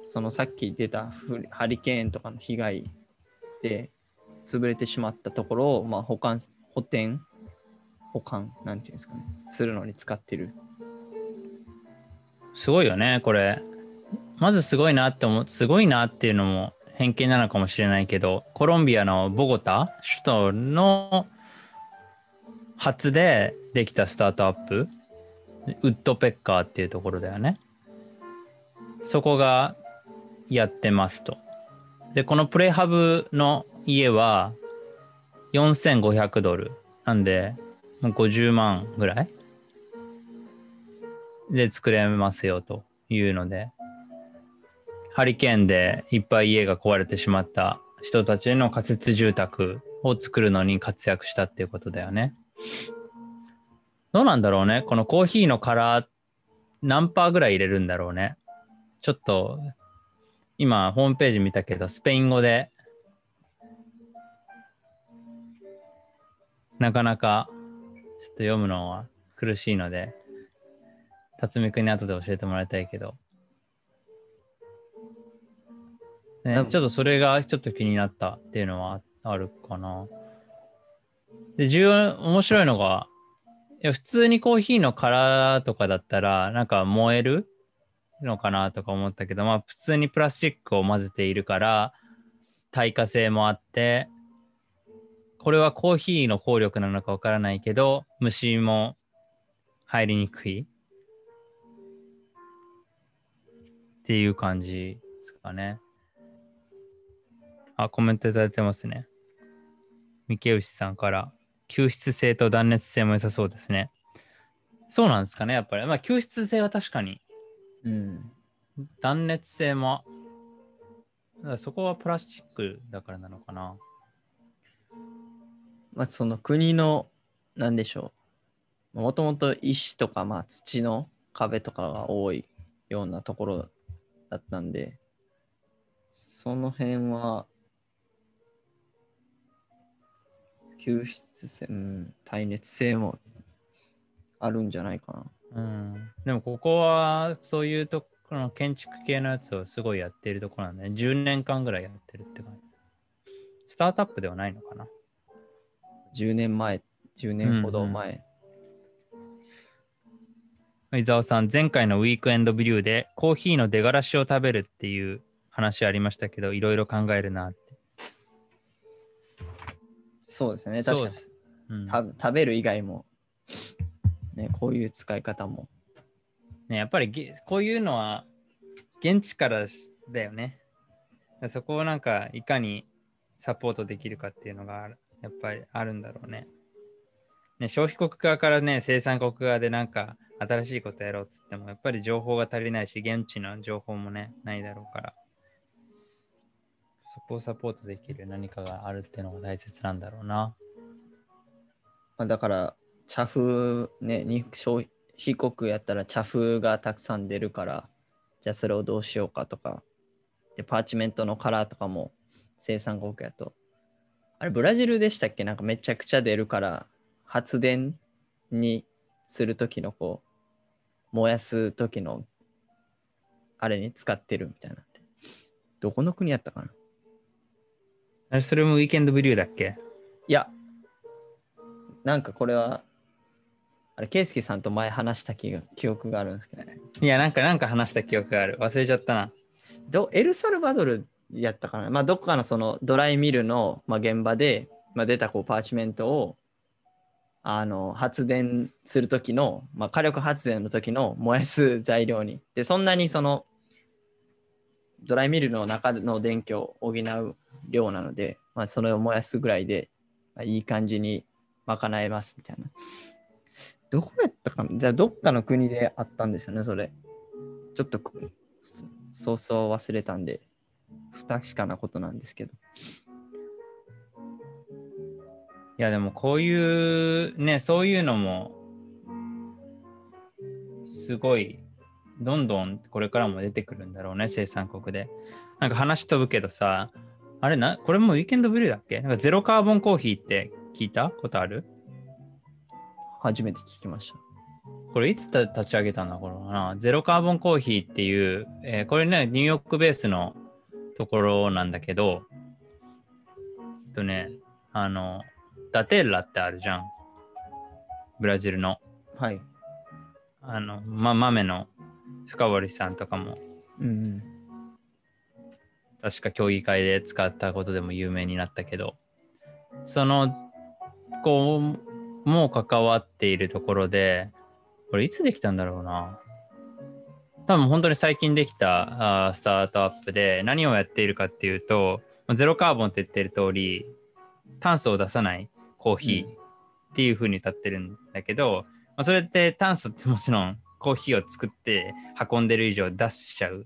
そのさっき出たハリケーンとかの被害で潰れてしまったところを、まあ、保管、補填、保管、なんていうんですかね、するのに使ってる。すごいよね、これ。まずすごいなって思う、すごいなっていうのも偏見なのかもしれないけど、コロンビアのボゴタ、首都の初でできたスタートアップ、ウッドペッカーっていうところだよね。そこがやってますと。で、このプレハブの家は4500ドル。なんで、もう50万ぐらいで作れますよというので、ハリケーンでいっぱい家が壊れてしまった人たちの仮設住宅を作るのに活躍したっていうことだよね。どうなんだろうね。このコーヒーのカラー何パーぐらい入れるんだろうね。ちょっと今ホームページ見たけどスペイン語でなかなかちょっと読むのは苦しいので辰巳君に後で教えてもらいたいけど、ね、ちょっとそれがちょっと気になったっていうのはあるかな。で、重要、面白いのが、いや普通にコーヒーの殻とかだったら、なんか燃えるのかなとか思ったけど、まあ普通にプラスチックを混ぜているから、耐火性もあって、これはコーヒーの効力なのかわからないけど、虫も入りにくいっていう感じですかね。あ、コメントいただいてますね。三毛牛さんから、吸湿性と断熱性も良さそうですね。そうなんですかね、やっぱり。まあ、吸湿性は確かに、うん。断熱性も、そこはプラスチックだからなのかな。まあ、その国の、なんでしょう。もともと石とか、まあ、土の壁とかが多いようなところだったんで、その辺は、吸湿性、うん、耐熱性もあるんじゃないかな。うん。でもここはそういうとこの建築系のやつをすごいやってるところなんで、ね、10年間ぐらいやってるって感じ。スタートアップではないのかな。10年前、10年ほど前。伊沢さん、前回のウィークエンドビューでコーヒーの出がらしを食べるっていう話ありましたけど、いろいろ考えるなって。そうですね、確かにそうんた食べる以外も、ね、こういう使い方も。ね、やっぱりげこういうのは現地からだよね。そこをなんかいかにサポートできるかっていうのがやっぱりあるんだろうね。ね消費国側からね生産国側でなんか新しいことやろうっつってもやっぱり情報が足りないし現地の情報もねないだろうからそこをサポートできる何かがあるっていうのが大切なんだろうな。まあ、だから、茶風、ね、消費国やったら茶風がたくさん出るから、じゃあそれをどうしようかとか、で、パーチメントのカラーとかも生産国やと。あれ、ブラジルでしたっけ？なんかめちゃくちゃ出るから、発電にするときのこう、燃やすときの、あれに使ってるみたいな。どこの国やったかな？あれ、それもウィーケンドブリューだっけ？いや、なんかこれは、あれ、ケイスケさんと前話した記記憶があるんですけどね。いや、なんか、なんか話した記憶がある。忘れちゃったな。どエルサルバドルやったかな、まあ、どっかのそのドライミルの、まあ、現場で、まあ、出たこうパーチメントをあの発電する時の、まあ、火力発電の時の燃やす材料にでそんなにそのドライミルの中の電気を補う量なので、まあ、それを燃やすぐらいで、まあ、いい感じに賄えますみたいな。どこやったかじゃあどっかの国であったんですよね、それ。ちょっとそうそう忘れたんで、不確かなことなんですけど。いや、でもこういう、ね、そういうのも、すごい、どんどんこれからも出てくるんだろうね、生産国で。なんか話飛ぶけどさ、あれな、これもウィーケンドブルーだっけ？なんかゼロカーボンコーヒーって聞いた？ことある？初めて聞きました。これいつた立ち上げたんだろうな。ゼロカーボンコーヒーっていう、えーこれね、ニューヨークベースのところなんだけど、えっとね、あの、ダテッラってあるじゃん。ブラジルの。はい。あの、ま、豆の深堀さんとかも、うん確か競技会で使ったことでも有名になったけど、その、こう、もう関わっているところで、これいつできたんだろうな。多分本当に最近できたあースタートアップで何をやっているかっていうと、まあゼロカーボンって言ってる通り、炭素を出さないコーヒーっていう風に歌ってるんだけど、まあ、それって炭素ってもちろんコーヒーを作って運んでる以上出しちゃう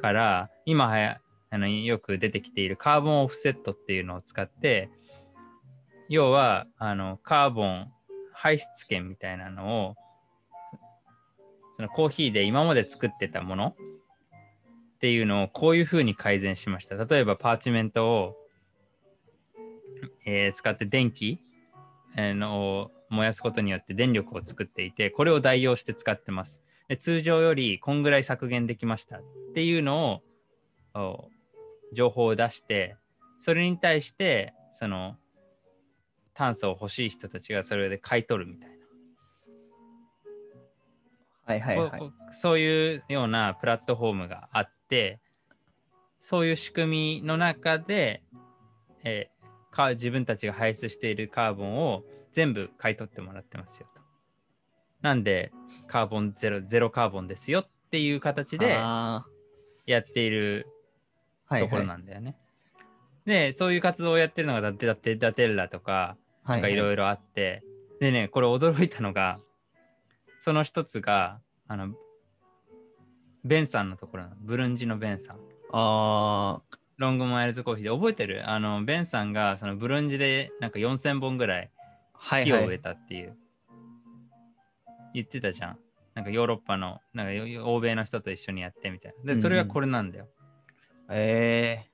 から、今はやあのよく出てきているカーボンオフセットっていうのを使って、要はあのカーボン排出権みたいなのをそのコーヒーで今まで作ってたものっていうのをこういうふうに改善しました。例えばパーチメントを、えー使って電気、のを燃やすことによって電力を作っていて、これを代用して使ってます。で通常よりこんぐらい削減できましたっていうのを情報を出して、それに対してその炭素を欲しい人たちがそれで買い取るみたいな。はいはいはい。そういうようなプラットフォームがあってそういう仕組みの中で、えーか自分たちが排出しているカーボンを全部買い取ってもらってますよと。なんでカーボンゼロゼロカーボンですよっていう形であやっているところなんだよね。でそういう活動をやってるのがダテダテダテッラとかなんかいろいいろあって、でね、これ驚いたのが、その一つが、あの、ベンさんのところブルンジのベンさん。あロングマイルズコーヒーで覚えてる？あの、ベンさんがそのブルンジでなんか4000本ぐらい。木を植えたっていう、言ってたじゃん。なんかヨーロッパの、なんかよ欧米の人と一緒にやってみたいな。で、それがこれなんだよ。え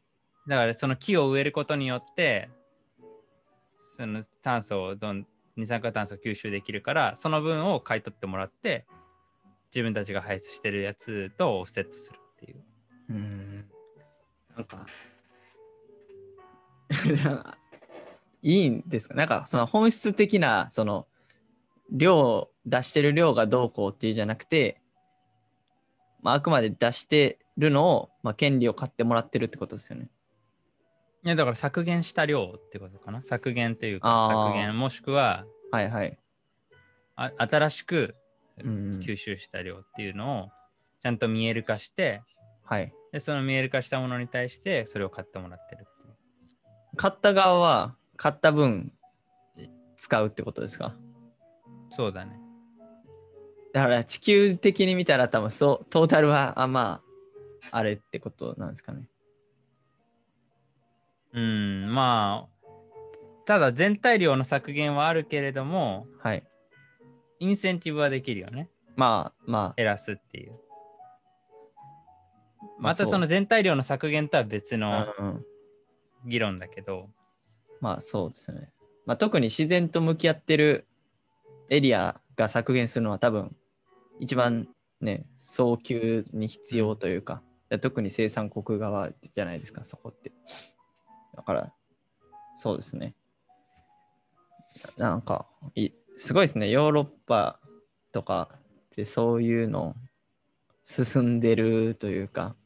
だからその木を植えることによってその炭素をどん二酸化炭素を吸収できるからその分を買い取ってもらって自分たちが排出してるやつとオフセットするっていう。うん。なんか、なんかいいんですか？なんかその本質的なその量出してる量がどうこうっていうじゃなくて、まあ、あくまで出してるのを、まあ、権利を買ってもらってるってことですよね。いやだから削減した量ってことかな削減というか削減もしくははいはい。あ新しくうん吸収した量っていうのをちゃんと見える化してはい。でその見える化したものに対してそれを買ってもらってるっていう。買った側は買った分使うってことですか？そうだね。だから地球的に見たら多分そうトータルはあまああれってことなんですかね。うん、まあ、ただ全体量の削減はあるけれども、はい。インセンティブはできるよね。まあま減らすっていう。あ。またあその全体量の削減とは別の議論だけど、まあそうですね。まあ、特に自然と向き合ってるエリアが削減するのは多分一番ね早急に必要というか、特に生産国側じゃないですかそこって。だから、そうですね。なんかい、すごいですね。ヨーロッパとかってそういうの進んでるというか、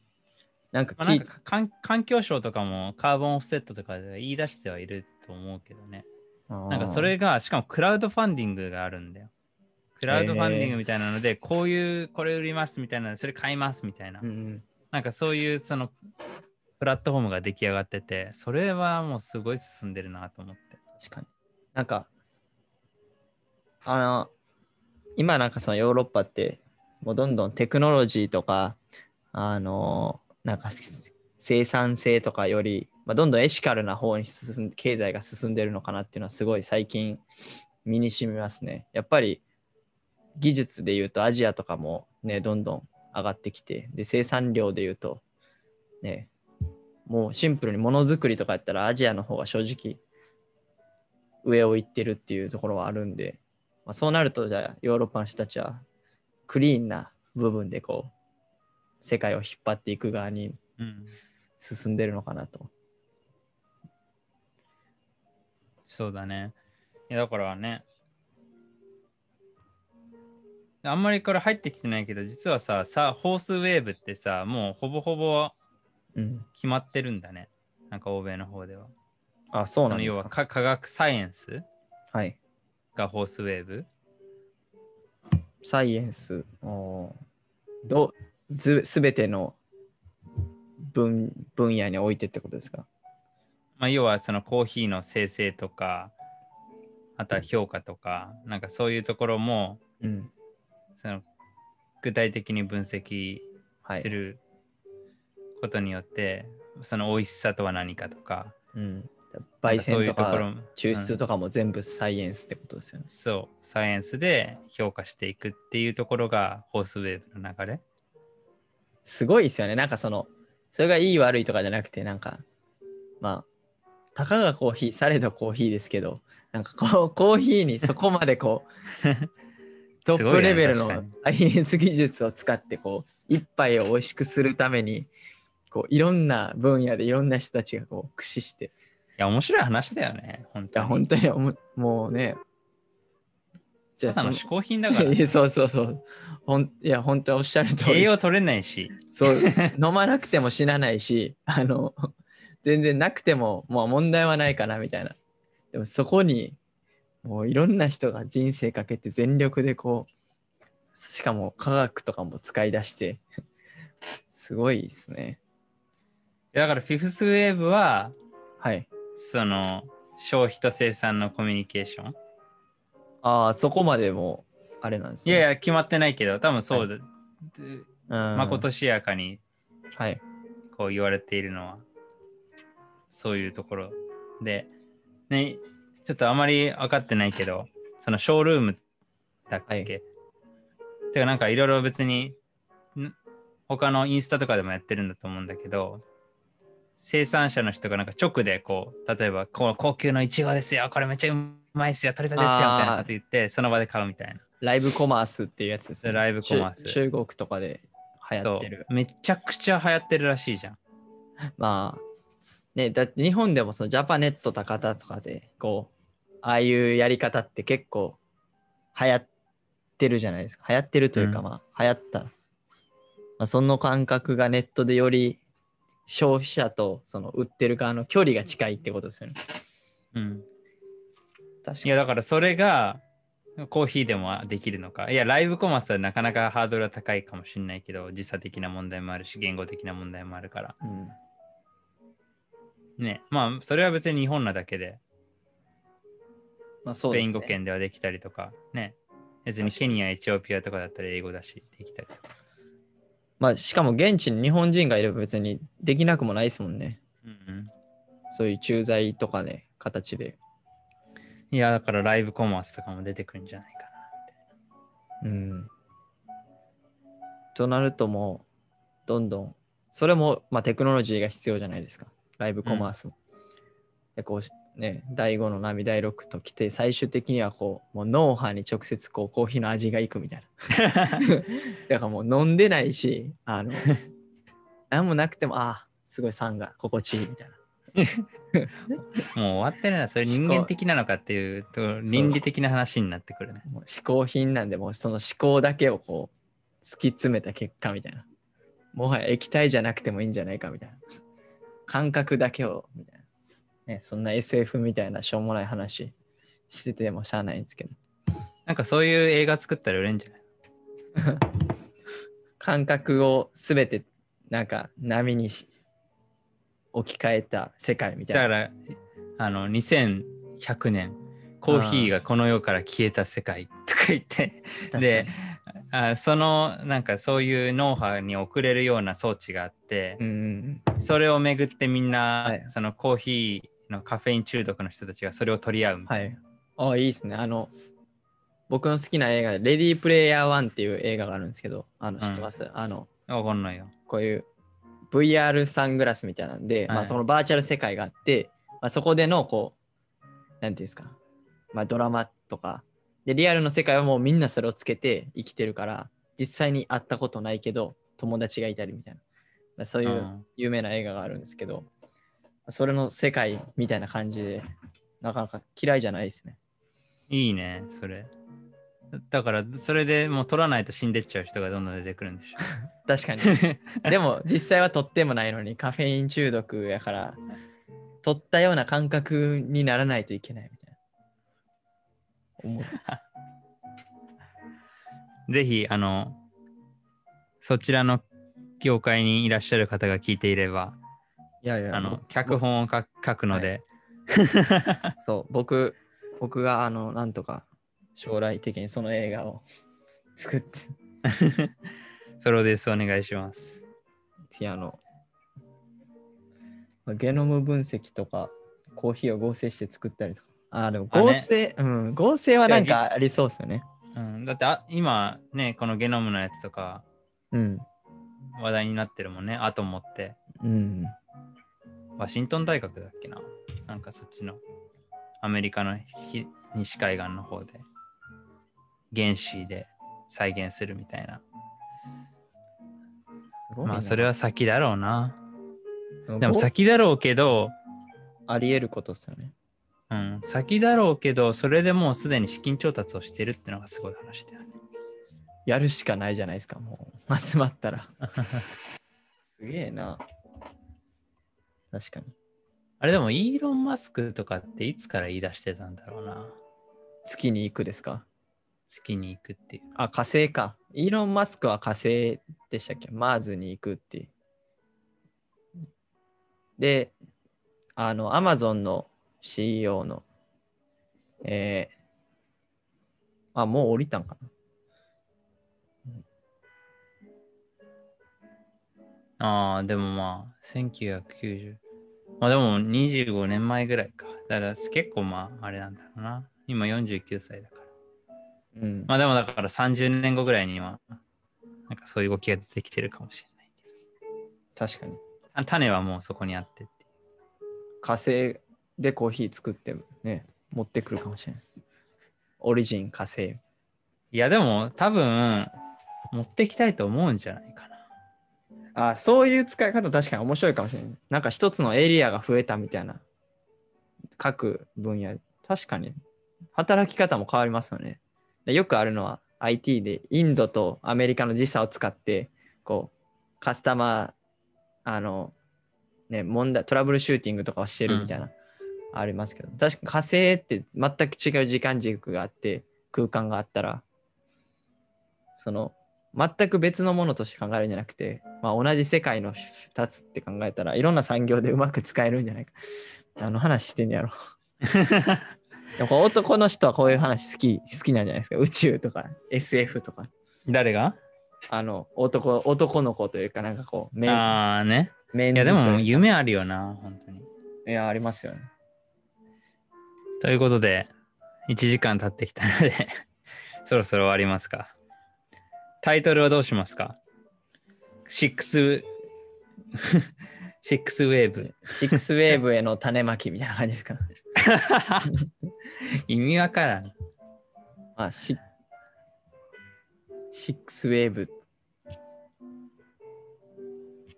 なんかまあ、か環環境省とかもカーボンオフセットとかで言い出してはいると思うけどね。なんかそれが、しかもクラウドファンディングがあるんだよ。クラウドファンディングみたいなので、こういう、これ売りますみたいな、それ買いますみたいなう。んなんかそういうそのプラットフォームが出来上がってて、それはもうすごい進んでるなと思って。確かに。なんか、あの、今なんかそのヨーロッパって、もうどんどんテクノロジーとか、あの、なんか生産性とかより、まあ、どんどんエシカルな方に進んで、経済が進んでるのかなっていうのはすごい最近身に染みますね。やっぱり技術で言うとアジアとかもね、どんどん上がってきて、で、生産量で言うと、ね、もうシンプルにものづくりとかやったらアジアの方が正直上を行ってるっていうところはあるんで、まあ、そうなるとじゃあヨーロッパの人たちはクリーンな部分でこう世界を引っ張っていく側に。進んでるのかなと。そうだね。だからね、あんまりこれ入ってきてないけど、実はさ、さ、ホースウェーブってさ、もうほぼほぼうん、決まってるんだね。なんか欧米の方では。あ、そうなんですか。か科学サイエンスはい。がホースウェーブ。サイエンス、おーどずすべての分分野においてってことですか？まあ、要はそのコーヒーの生成とか、あとは評価とか、なんかそういうところも、うん。その具体的に分析はいす。ることによって、その美味しさとは何かとか、うん、焙煎とか抽出とかも全部サイエンスってことですよね。そう、サイエンスで評価していくっていうところがホースウェーブの流れ。すごいですよね。なんかその、それがいい悪いとかじゃなくて、なんか、まあ、たかがコーヒー、されどコーヒーですけど、なんかこう、コーヒーにそこまでこう、(laughs) トップレベルのすごいねサイエンス技術を使って、こう、一杯を美味しくするために、こう、いろんな分野でいろんな人たちがこう、駆使して、いや、面白い話だよね、本いや、当に。本当におももうね、じゃあそのただの嗜好品だから、いやそうそうそう。ほんいや、本当おっしゃる通り。栄養取れないし、そう、(laughs) 飲まなくても死なないし、あの、全然なくても、もう問題はないかなみたいな。でもそこに、もういろんな人が人生かけて全力でこう、しかも科学とかも使い出して、すごいですね。だからフィフスウェーブは、はい。その消費と生産のコミュニケーション？ああ、そこまでも、あれなんですね。いやいや、決まってないけど、多分そうだ。でうん、まことしやかにはい。こう言われているのは、そういうところで、ね、ちょっとあまり分かってないけど、そのショールームだっけ、はいてかなんかいろいろ別に、ん？他のインスタとかでもやってるんだと思うんだけど、生産者の人がなんか直でこう、例えば、こう高級のイチゴですよ、これめっちゃうまいっすよ、取れたですよ、みたいなこと言って、その場で買うみたいな。ライブコマースっていうやつですね。ライブコマース中中国とかで流行そってる。うめちゃくちゃ流行ってるらしいじゃん。(laughs) まあ、ね、だって日本でもそのジャパネット高田とかで、こう、ああいうやり方って結構流行ってるじゃないですか。流行ってるというか、うんまあ、流行った。まあ、その感覚がネットでより消費者とその売ってる側の距離が近いってことですよね。うん。確いやだからそれがコーヒーでもできるのか。いや、ライブコマースはなかなかハードルは高いかもしれないけど、時差的な問題もあるし、言語的な問題もあるから。うん。ね、まあ、それは別に日本なだけで、まあ、そスペイ。ン語圏ではできたりとか、ね。別にケニア、エチオピアとかだったら英語だし、できたりとか。まあ、しかも現地に日本人がいれば別にできなくもないですもんね。うんうん、そういう駐在とかね、形で。いや、だからライブコマースとかも出てくるんじゃないかな。うん。となるともう、どんどん、それも、まあ、テクノロジーが必要じゃないですか。ライブコマースも。で、こう、ね、第5の波第6と来て、最終的にはこう、もう脳波に直接こう、コーヒーの味がいくみたいな。(laughs) だからもう飲んでないし、あの、(laughs) 何もなくても、ああ、すごい酸が心地いいみたいな。(laughs) もう終わってるな。それ人間的なのかっていうと、倫理的な話になってくるね。もう嗜好品なんで、もうその思考だけをこう、突き詰めた結果みたいな。もはや液体じゃなくてもいいんじゃないかみたいな。感覚だけを、みたいな。ね、そんな SF みたいなしょうもない話しててもしゃあないんですけど。なんかそういう映画作ったら売れんじゃない？(laughs) 感覚をすべてなんか波にし置き換えた世界みたいな。だから、あの、2100年、コーヒーがこの世から消えた世界とか言って、で、あそのなんかそういうノウハウに送れるような装置があって。う、んうんそれをめぐってみんな、はい。そのコーヒーのカフェイン中毒の人たちがそれを取り合うみたいはい。あ、いいですね。あの、僕の好きな映画で、レディープレイヤー1っていう映画があるんですけど、あの、知ってます、あの、な。わかんないよ。こういう VR サングラスみたいなんで、まあはいそのバーチャル世界があって、まあ、そこでのこう、なんていうんですか、まあドラマとか、で、リアルの世界はもうみんなそれをつけて生きてるから、実際に会ったことないけど、友達がいたりみたいな、まあそういううん有名な映画があるんですけど、それの世界みたいな感じで、なかなか嫌いじゃないですね。いいね、それ。だから、それでもう取らないと死んでっちゃう人がどんどん出てくるんでしょ。(laughs) 確かに。(laughs) でも実際は取ってもないのにカフェイン中毒やから取ったような感覚にならないといけないみたいな。思う (laughs) ぜひ、あの、そちらの業界にいらっしゃる方が聞いていれば、いやいや、あの僕、脚本を書書くので、(laughs) そう、僕、僕があの、なんとか将来的にその映画を作って、(laughs) プロデュースお願いします。次あの、まあゲノム分析とか、コーヒーを合成して作ったりとか。あ、でも合成、うん、合成はなんかありそうですよね。うん、だってあ今ね、このゲノムのやつとかうん。話題になってるもんね、アトムって。うん。ワシントン大学だっけな？なんかそっちのアメリカのひ西海岸の方で原子で再現するみたいな。いなまあそれは先だろうな。でも合先だろうけど、あり得ることですよね。うん、先だろうけど、それでもうすでに資金調達をしてるってのがすごい話だよね。やるしかないじゃないですか、もう。(laughs) 集まったら。(laughs) すげえな。確かに。あれでもイーロン・マスクとかっていつから言い出してたんだろうな。月に行くですか？月に行くっていう。あ、火星か。イーロン・マスクは火星でしたっけ？マーズに行くっていう。で、あの、アマゾンの CEO の、えー、あ、もう降りたんかな。ああ、でもまあ、1990。まあでも25年前ぐらいか。だから結構まあ、あれなんだろうな。今49歳だから。うん。まあでもだから30年後ぐらいには、なんかそういう動きが出てきてるかもしれないけど。確かに。あ種はもうそこにあってって。火星でコーヒー作ってね、持ってくるかもしれない。オリジン火星。いやでも多分、持ってきたいと思うんじゃないかな。あ、そういう使い方確かに面白いかもしれない。なんか一つのエリアが増えたみたいな。各分野。確かに。働き方も変わりますよね。でよくあるのは IT でインドとアメリカの時差を使って、こう、カスタマー、あの、ね、問題、トラブルシューティングとかをしてるみたいな、ありますけど、確かに火星って全く違う時間軸があって、空間があったら、その、全く別のものとして考えるんじゃなくて、まあ、同じ世界の2つって考えたらいろんな産業でうまく使えるんじゃないか。あの話してんやろ。(laughs) 男の人はこういう話好き好きなんじゃないですか。宇宙とか SF とか。誰が？あの男男の子というかなんかこうメンああね。メンいやでも夢あるよな、本当に。いやありますよね。ということで、1時間経ってきたので、(laughs) そろそろ終わりますか。タイトルはどうしますか？?6、(laughs) 6ウェーブ。シックスウェーブへの種まきみたいな感じですか？(laughs) 意味わからん。あシシックスウェーブ。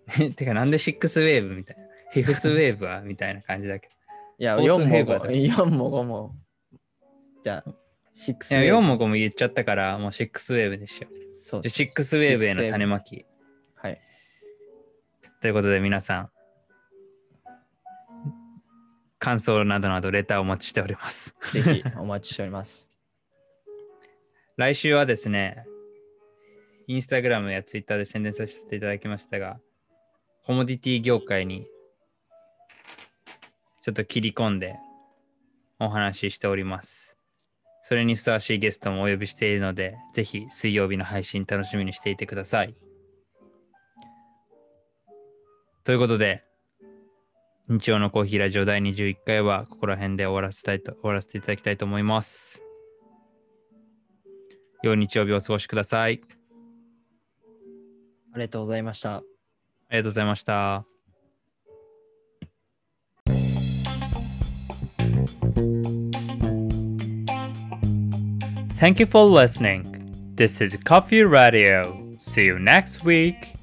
(laughs) てか、なんで6ウェーブみたいな？フィフスウェーブはみたいな感じだけど。いや、フォース4もウェーブはどう5、4も5も。じゃあ、6ウいや4ェーブ。も5も言っちゃったから、もう6ウェーブでしょ。そうじゃあ6ウェーブへの種まき。はい。ということで皆さん、感想などなどレターをお待ちしております。ぜひお待ちしております。(laughs) 来週はですね、インスタグラムやツイッターで宣伝させていただきましたが、コモディティ業界にちょっと切り込んでお話ししております。それにふさわしいゲストもお呼びしているので、ぜひ水曜日の配信楽しみにしていてください。ということで、日曜のコーヒーラジオ第21回はここら辺で終わらせたいと終わらせていただきたいと思います。良い日曜日をお過ごしください。ありがとうございました。ありがとうございました。Thank you for listening. This is Coffee Radio. See you next week.